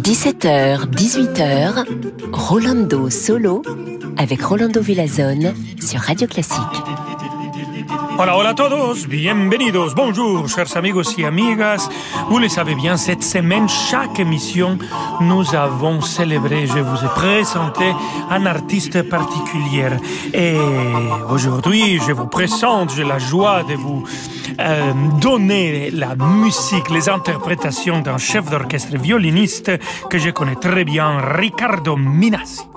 17h, 18h, Rolando Solo avec Rolando Villazone sur Radio Classique. Hola, hola a todos, bienvenidos, bonjour, chers amigos y amigas. Vous le savez bien, cette semaine, chaque émission, nous avons célébré, je vous ai présenté un artiste particulier. Et aujourd'hui, je vous présente, j'ai la joie de vous euh, donner la musique, les interprétations d'un chef d'orchestre violiniste que je connais très bien, Riccardo Minassi.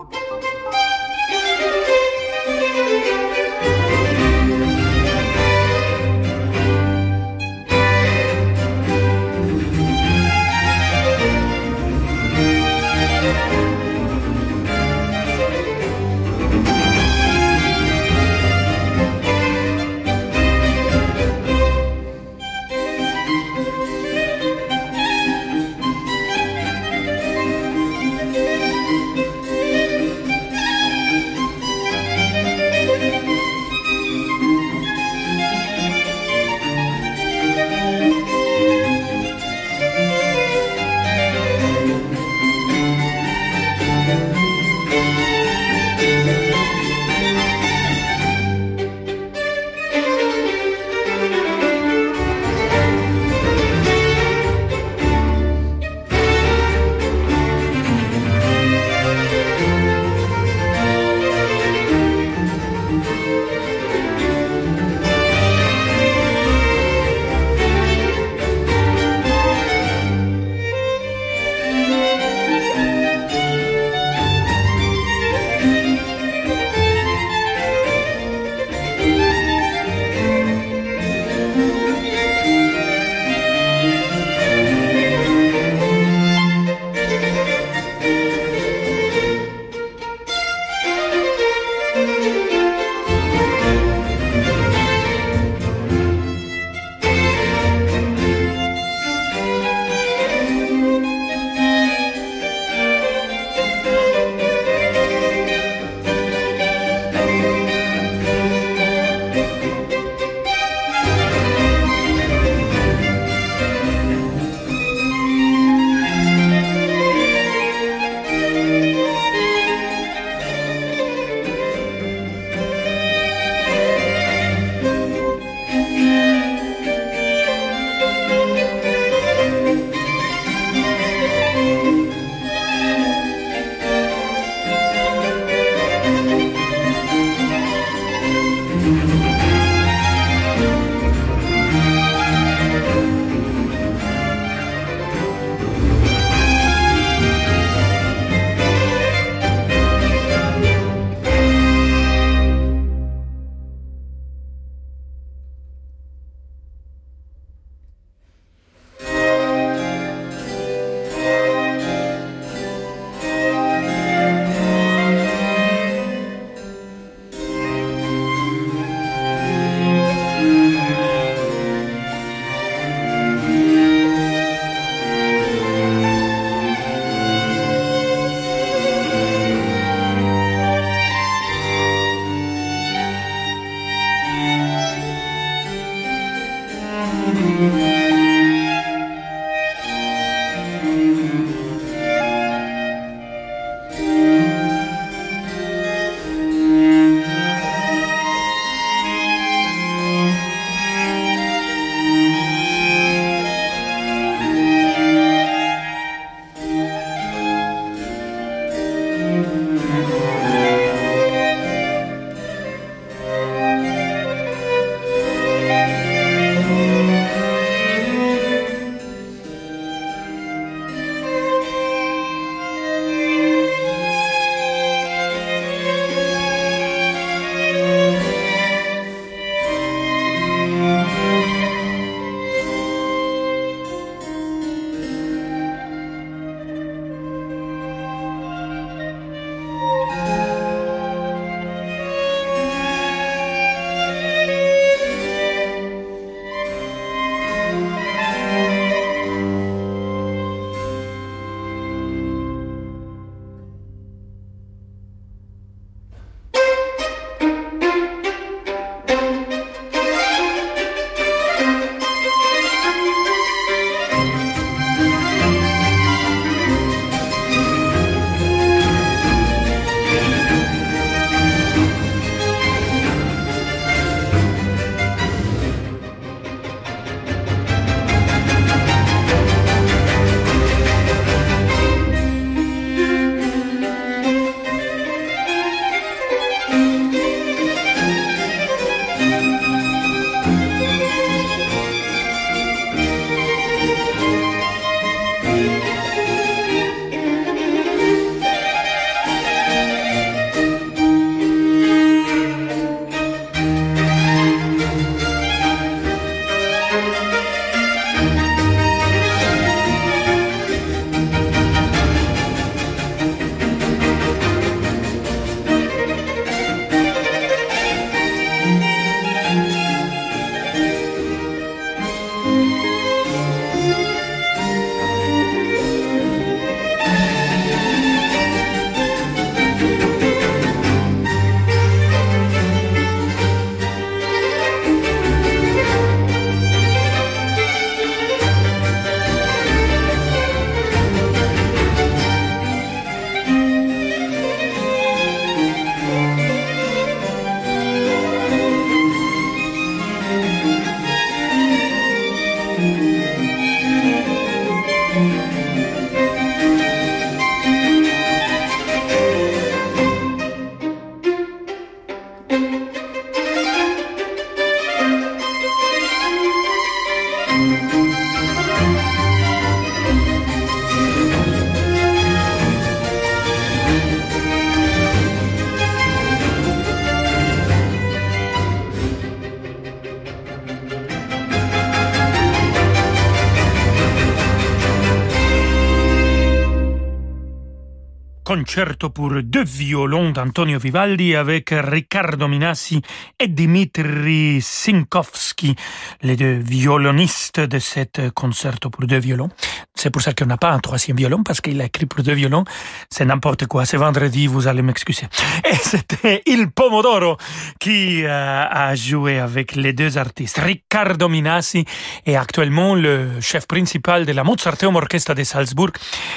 Concerto pour deux violons d'Antonio Vivaldi avec Riccardo Minassi et Dimitri Sinkovski, les deux violonistes de cet concerto pour deux violons. C'est pour ça qu'on n'a pas un troisième violon, parce qu'il a écrit pour deux violons. C'est n'importe quoi. C'est vendredi, vous allez m'excuser. Et c'était Il Pomodoro qui euh, a joué avec les deux artistes. Riccardo Minassi est actuellement le chef principal de la Mozarteum Orchestra de Salzbourg.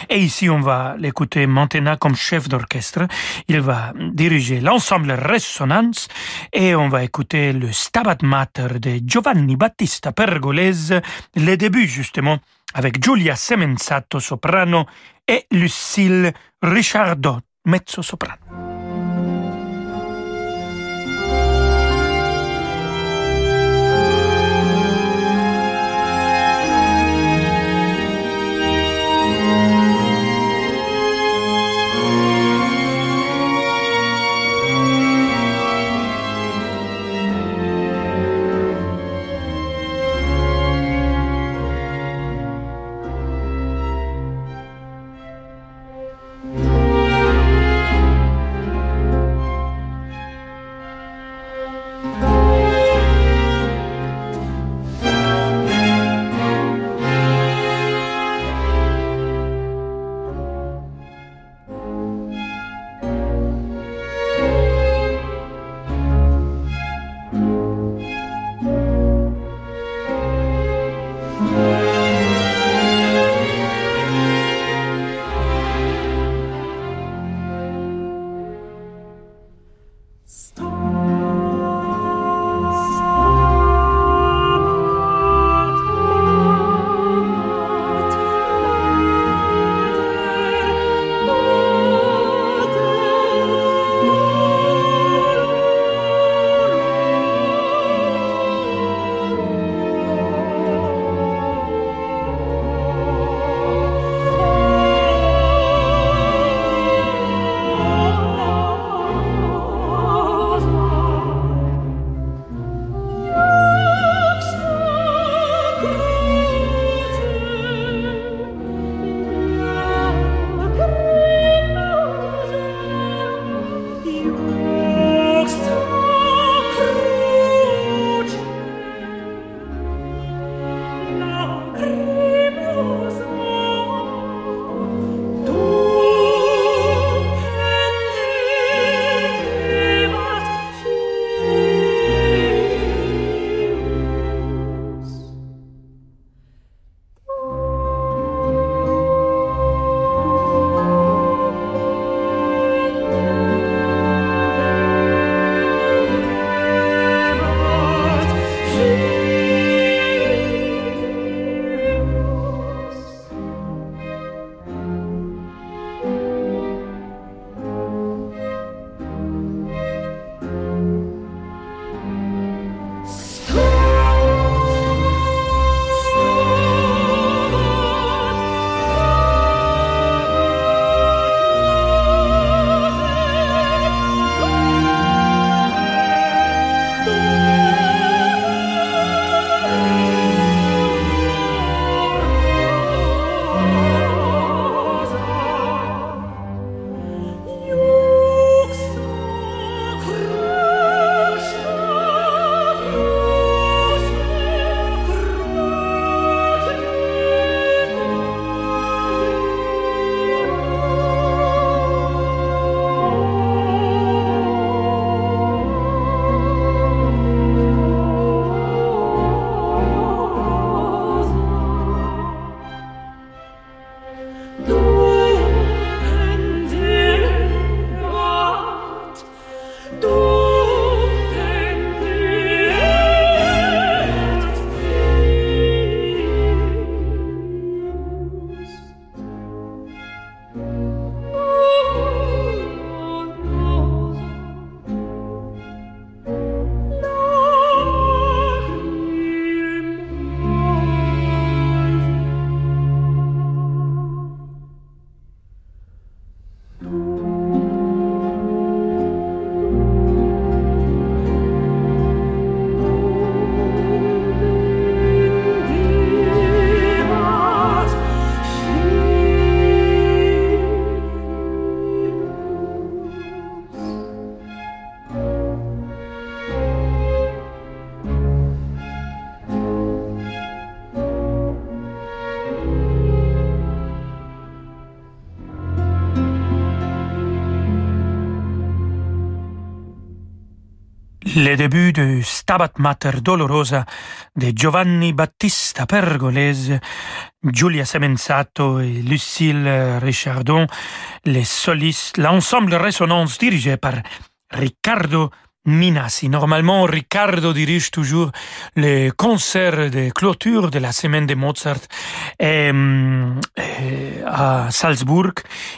Et ici, on va l'écouter maintenant comme chef d'orchestre. Il va diriger l'ensemble Résonance et on va écouter le Stabat Mater de Giovanni Battista Pergolese, le début justement avec Giulia Semenzato soprano et Lucille Ricciardo mezzo soprano. Le début de Stabat Mater Dolorosa de Giovanni Battista Pergolese, Giulia Semenzato et Lucille Richardon, les solistes, l'ensemble Résonance dirigé par Riccardo Minassi. Normalement, Riccardo dirige toujours les concerts de clôture de la semaine de Mozart et à Salzbourg.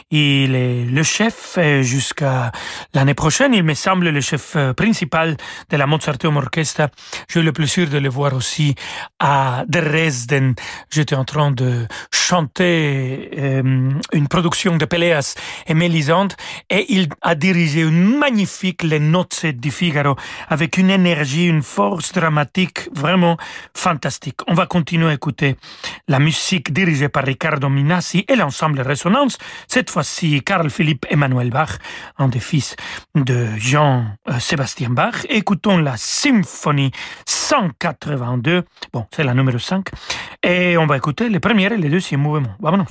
Il est le chef jusqu'à l'année prochaine. Il me semble le chef principal de la Mozarteum Orchestra. J'ai eu le plaisir de le voir aussi à Dresden. J'étais en train de chanter euh, une production de Péléas et Mélisande et il a dirigé une magnifique Les Notes Figaro avec une énergie, une force dramatique vraiment fantastique. On va continuer à écouter la musique dirigée par Riccardo Minassi et l'ensemble Résonance. Cette fois-ci, Carl Philipp Emmanuel Bach, un des fils de Jean-Sébastien Bach. Écoutons la symphonie 182. Bon, c'est la numéro 5. Et on va écouter les premiers et les deuxièmes mouvements. Vámonos.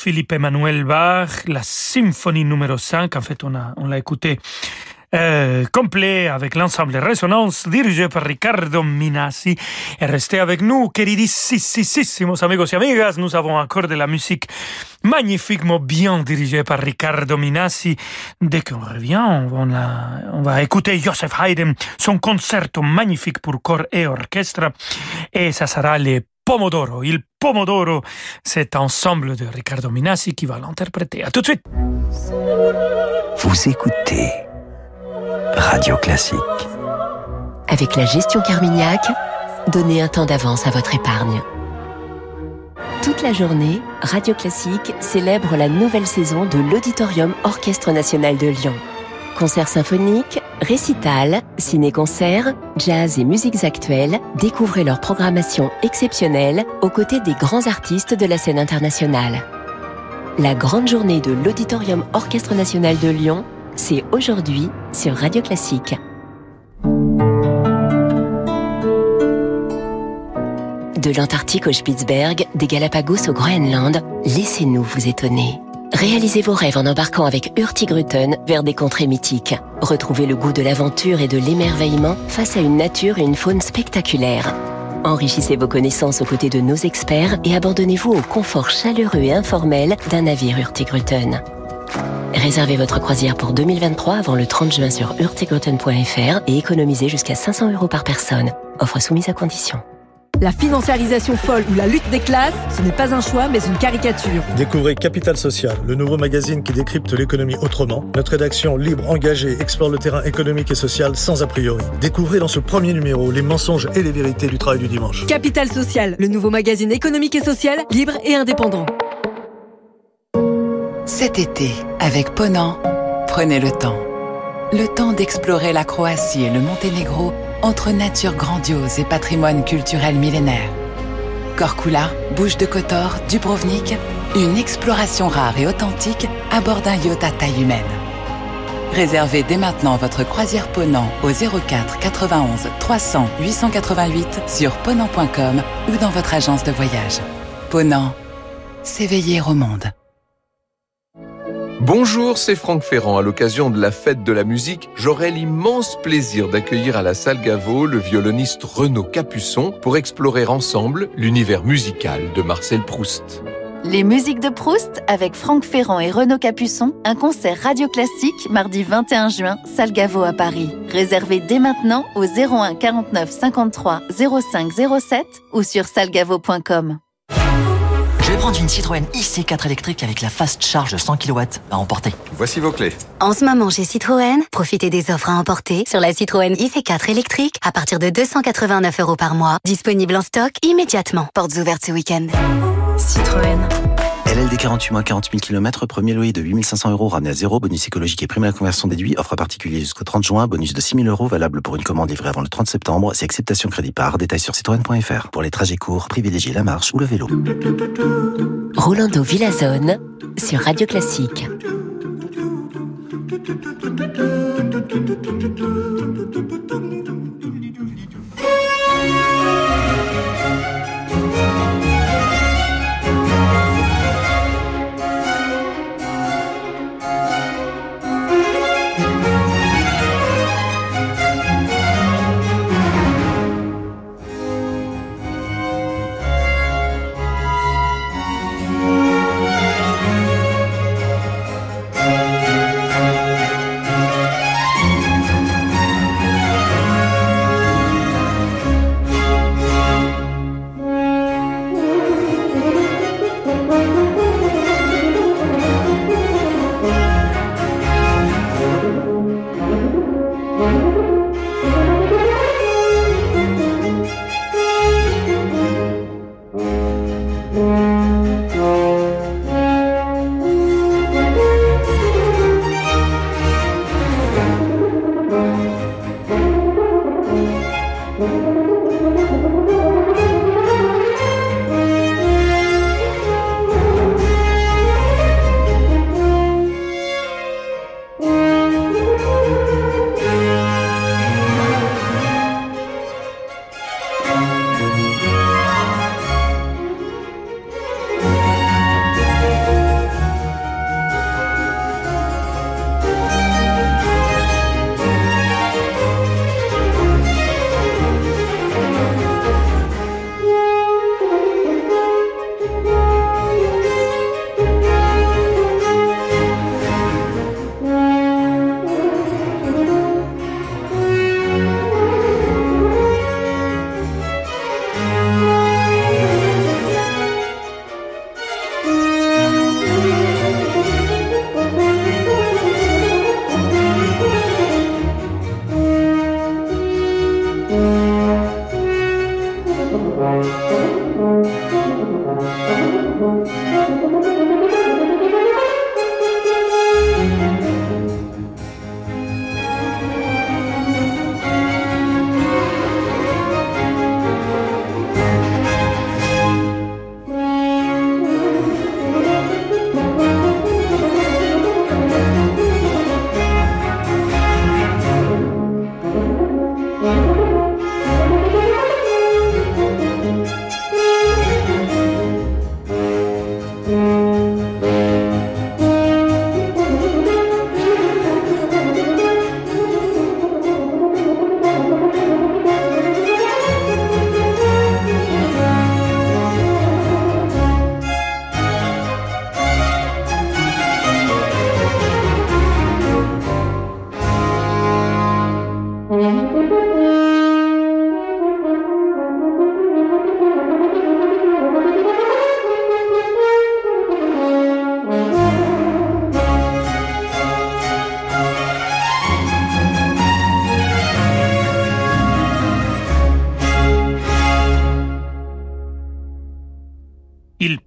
Philippe Emmanuel Bach, la symphonie numéro 5. En fait, on l'a on écouté euh, complet avec l'ensemble Résonance dirigé par Ricardo Minassi. Et restez avec nous, queridissimos amigos et amigas. Nous avons encore de la musique magnifiquement bien dirigée par Ricardo Minassi. Dès qu'on revient, on, on va écouter Joseph Haydn, son concerto magnifique pour corps et orchestre. Et ça sera les Pomodoro. Il Pomodoro, cet ensemble de Ricardo Minassi qui va l'interpréter. À tout de suite. Vous écoutez Radio Classique. Avec la gestion Carmignac, donnez un temps d'avance à votre épargne. Toute la journée, Radio Classique célèbre la nouvelle saison de l'Auditorium Orchestre National de Lyon. Concerts symphoniques, récitals, ciné-concerts, jazz et musiques actuelles, découvrez leur programmation exceptionnelle aux côtés des grands artistes de la scène internationale. La grande journée de l'Auditorium Orchestre National de Lyon c'est aujourd'hui sur Radio Classique. De l'Antarctique au Spitzberg, des Galapagos au Groenland, laissez-nous vous étonner. Réalisez vos rêves en embarquant avec Hurtigruten vers des contrées mythiques. Retrouvez le goût de l'aventure et de l'émerveillement face à une nature et une faune spectaculaires. Enrichissez vos connaissances aux côtés de nos experts et abandonnez-vous au confort chaleureux et informel d'un navire Hurtigruten. Réservez votre croisière pour 2023 avant le 30 juin sur urtegroten.fr et économisez jusqu'à 500 euros par personne. Offre soumise à condition. La financiarisation folle ou la lutte des classes, ce n'est pas un choix mais une caricature. Découvrez Capital Social, le nouveau magazine qui décrypte l'économie autrement. Notre rédaction libre, engagée, explore le terrain économique et social sans a priori. Découvrez dans ce premier numéro les mensonges et les vérités du travail du dimanche. Capital Social, le nouveau magazine économique et social, libre et indépendant. Cet été, avec Ponant, prenez le temps. Le temps d'explorer la Croatie et le Monténégro entre nature grandiose et patrimoine culturel millénaire. Korkula, Bouche de Kotor, Dubrovnik, une exploration rare et authentique à bord d'un yacht à taille humaine. Réservez dès maintenant votre croisière Ponant au 04 91 300 888 sur ponant.com ou dans votre agence de voyage. Ponant, s'éveiller au monde. Bonjour, c'est Franck Ferrand. À l'occasion de la fête de la musique, j'aurai l'immense plaisir d'accueillir à la salle Gaveau le violoniste Renaud Capuçon pour explorer ensemble l'univers musical de Marcel Proust. Les musiques de Proust avec Franck Ferrand et Renaud Capuçon, un concert radio classique mardi 21 juin, salle Gaveau à Paris. Réservé dès maintenant au 01 49 53 05 07 ou sur salgavo.com. Je vais prendre une Citroën IC4 électrique avec la fast charge de 100 kW à emporter. Voici vos clés. En ce moment chez Citroën, profitez des offres à emporter sur la Citroën IC4 électrique à partir de 289 euros par mois. Disponible en stock immédiatement. Portes ouvertes ce week-end. Citroën. LLD 48 mois 40 000 km, premier loyer de 8500 euros ramené à zéro, bonus écologique et prime à la conversion déduit, offre particulier jusqu'au 30 juin, bonus de 6 000 euros valable pour une commande livrée avant le 30 septembre, c'est acceptation crédit par, détail sur citroën.fr. Pour les trajets courts, privilégiez la marche ou le vélo. Rolando Villazone sur Radio Classique.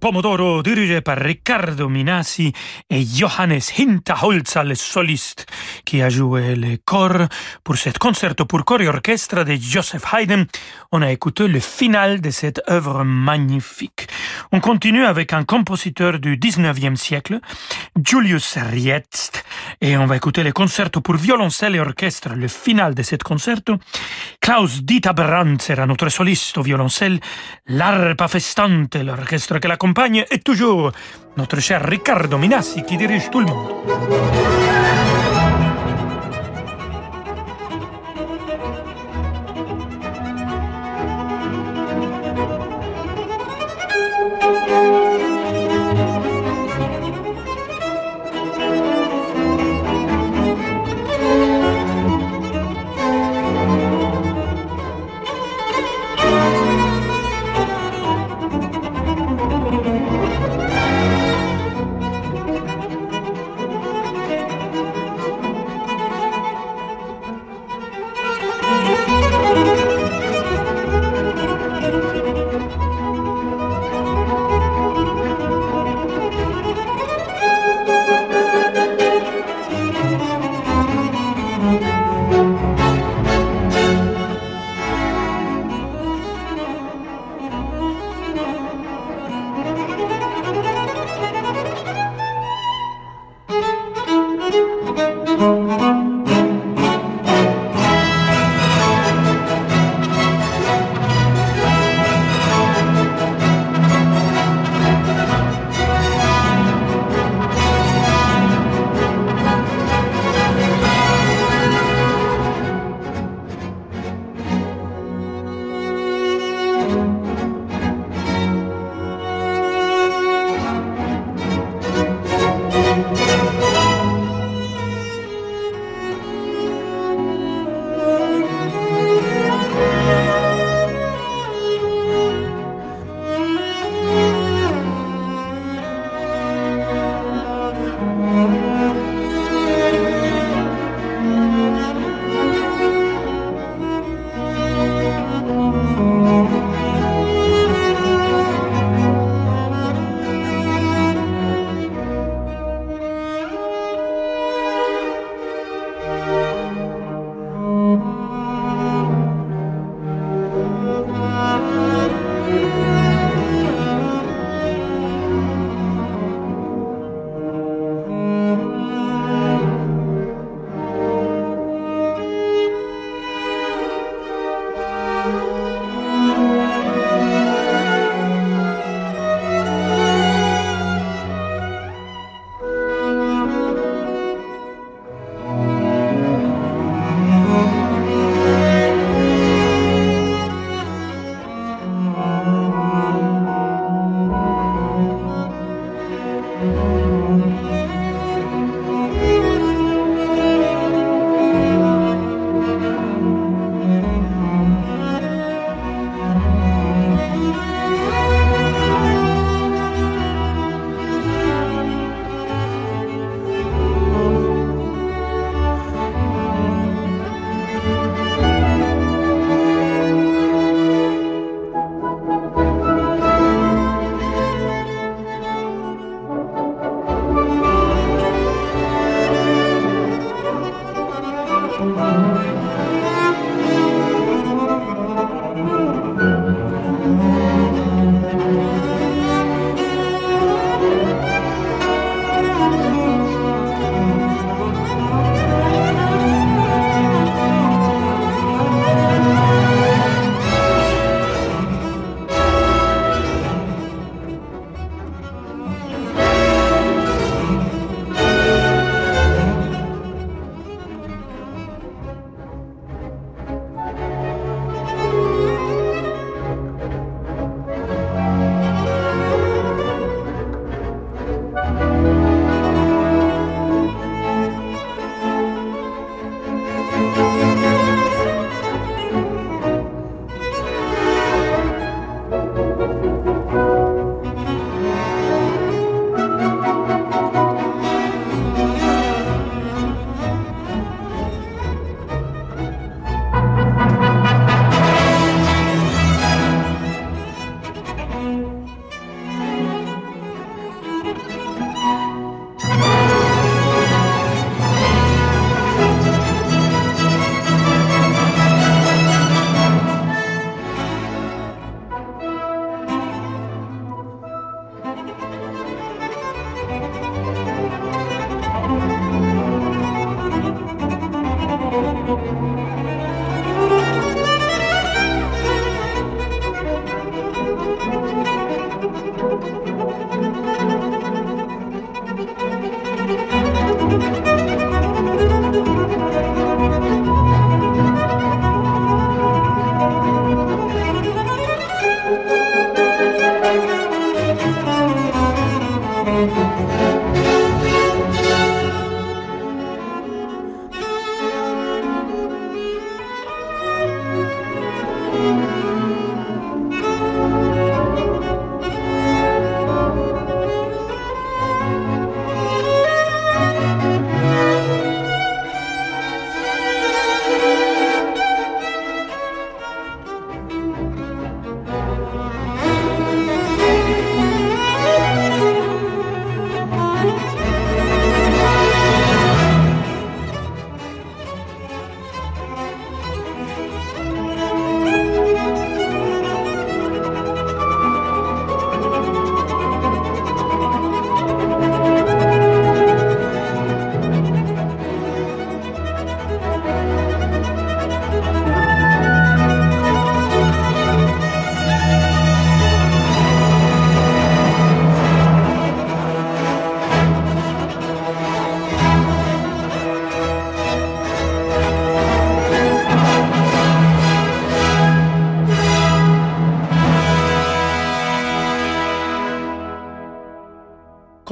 Pomodoro dirigé par Riccardo Minassi et Johannes Hinterholzer, le soliste, qui a joué le corps pour cet concerto pour corps et orchestre de Joseph Haydn. On a écouté le final de cette œuvre magnifique. On continue avec un compositeur du 19e siècle, Julius Rietzt, et on va écouter le concerto pour violoncelle et orchestre, le final de cet concerto. Klaus Dieter Brandt sera notre soliste au violoncelle, l'arpa festante, l'orchestre qui l'accompagne, et toujours notre cher Riccardo Minassi qui dirige tout le monde.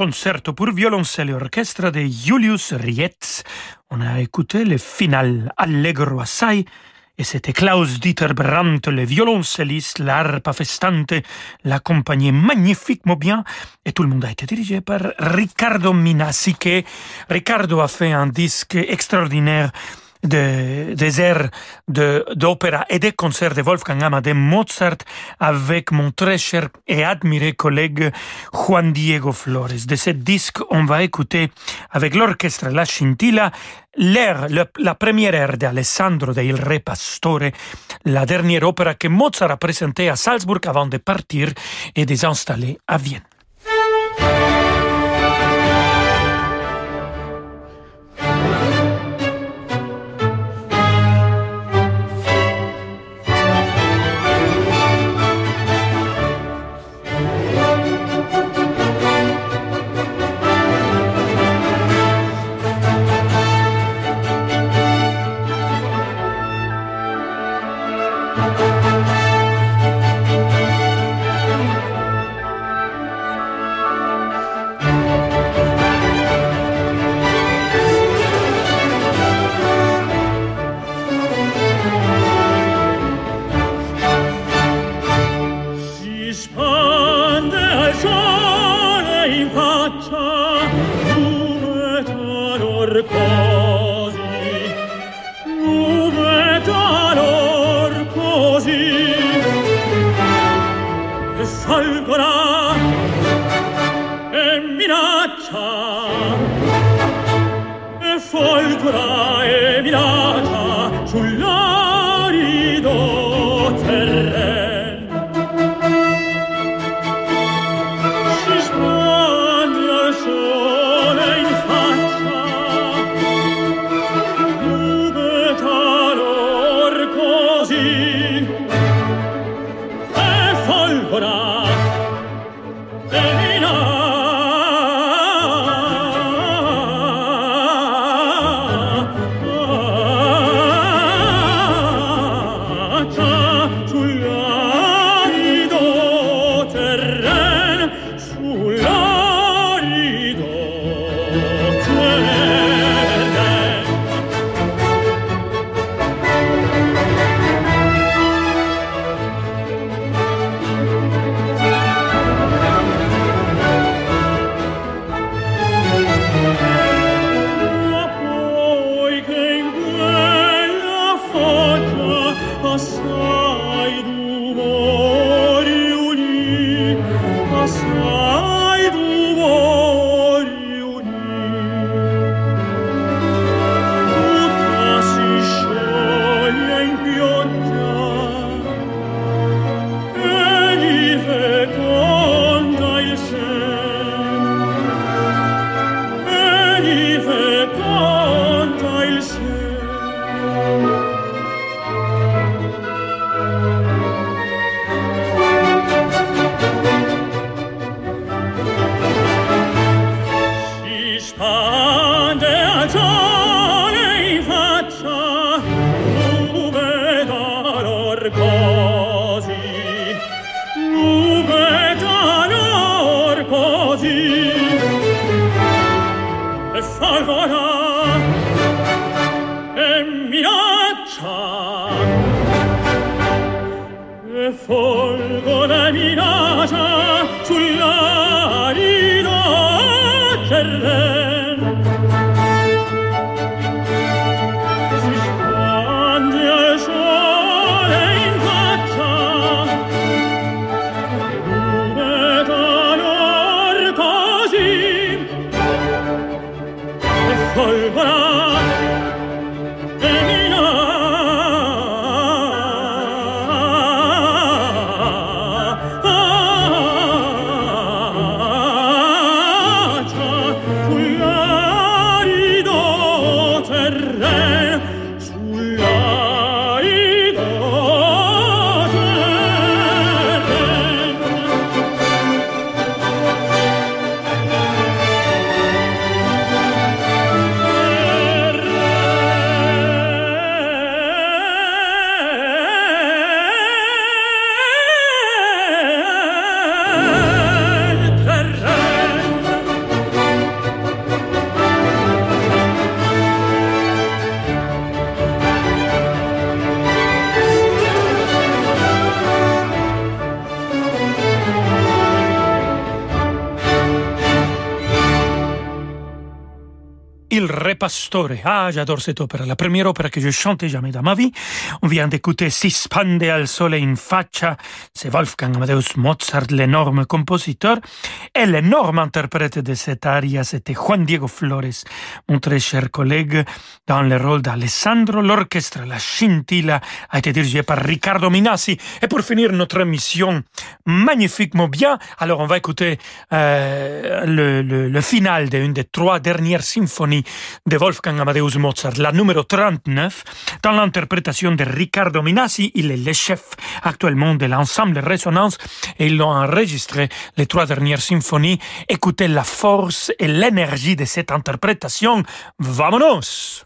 Concerto pour violoncelle et orchestre de Julius Rietz. On a écouté le final Allegro assai et c'était Klaus Dieter Brandt, le violoncelliste, l'arpa festante, l'accompagnait magnifiquement bien et tout le monde a été dirigé par Riccardo Minassi Riccardo a fait un disque extraordinaire de, des airs d'opéra et des concerts de Wolfgang Amadeus Mozart avec mon très cher et admiré collègue Juan Diego Flores. De ce disque, on va écouter avec l'orchestre La Scintilla l'air, la première air d'Alessandro de Il Re Pastore, la dernière opéra que Mozart a présentée à Salzburg avant de partir et de s'installer à Vienne. Ah, j'adore cette opéra, la première opéra que je chantais jamais dans ma vie. On vient d'écouter Si spande al sole in faccia, c'est Wolfgang Amadeus Mozart, l'énorme compositeur. Et l'énorme interprète de cette aria, c'était Juan Diego Flores, mon très cher collègue, dans le rôle d'Alessandro. L'orchestre, la scintilla, a été dirigé par Riccardo Minassi. Et pour finir notre émission magnifiquement bien, alors on va écouter euh, le, le, le final d'une des trois dernières symphonies de Wolfgang Amadeus Mozart, la numéro 39, dans l'interprétation de Riccardo Minassi. Il est le chef actuellement de l'ensemble Résonance et ils l'ont enregistré les trois dernières symphonies. Écoutez la force et l'énergie de cette interprétation. Vamonos!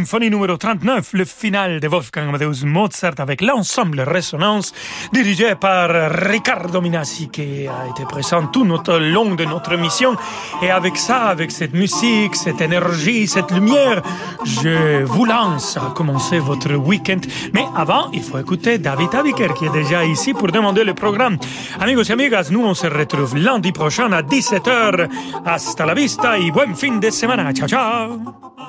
Symphonie numéro 39, le final de Wolfgang Amadeus Mozart avec l'ensemble Résonance dirigé par Riccardo Minassi qui a été présent tout au long de notre mission. Et avec ça, avec cette musique, cette énergie, cette lumière, je vous lance à commencer votre week-end. Mais avant, il faut écouter David Abiker qui est déjà ici pour demander le programme. Amigos et amigas, nous on se retrouve lundi prochain à 17h. Hasta la vista y buen fin de semana. Ciao, ciao.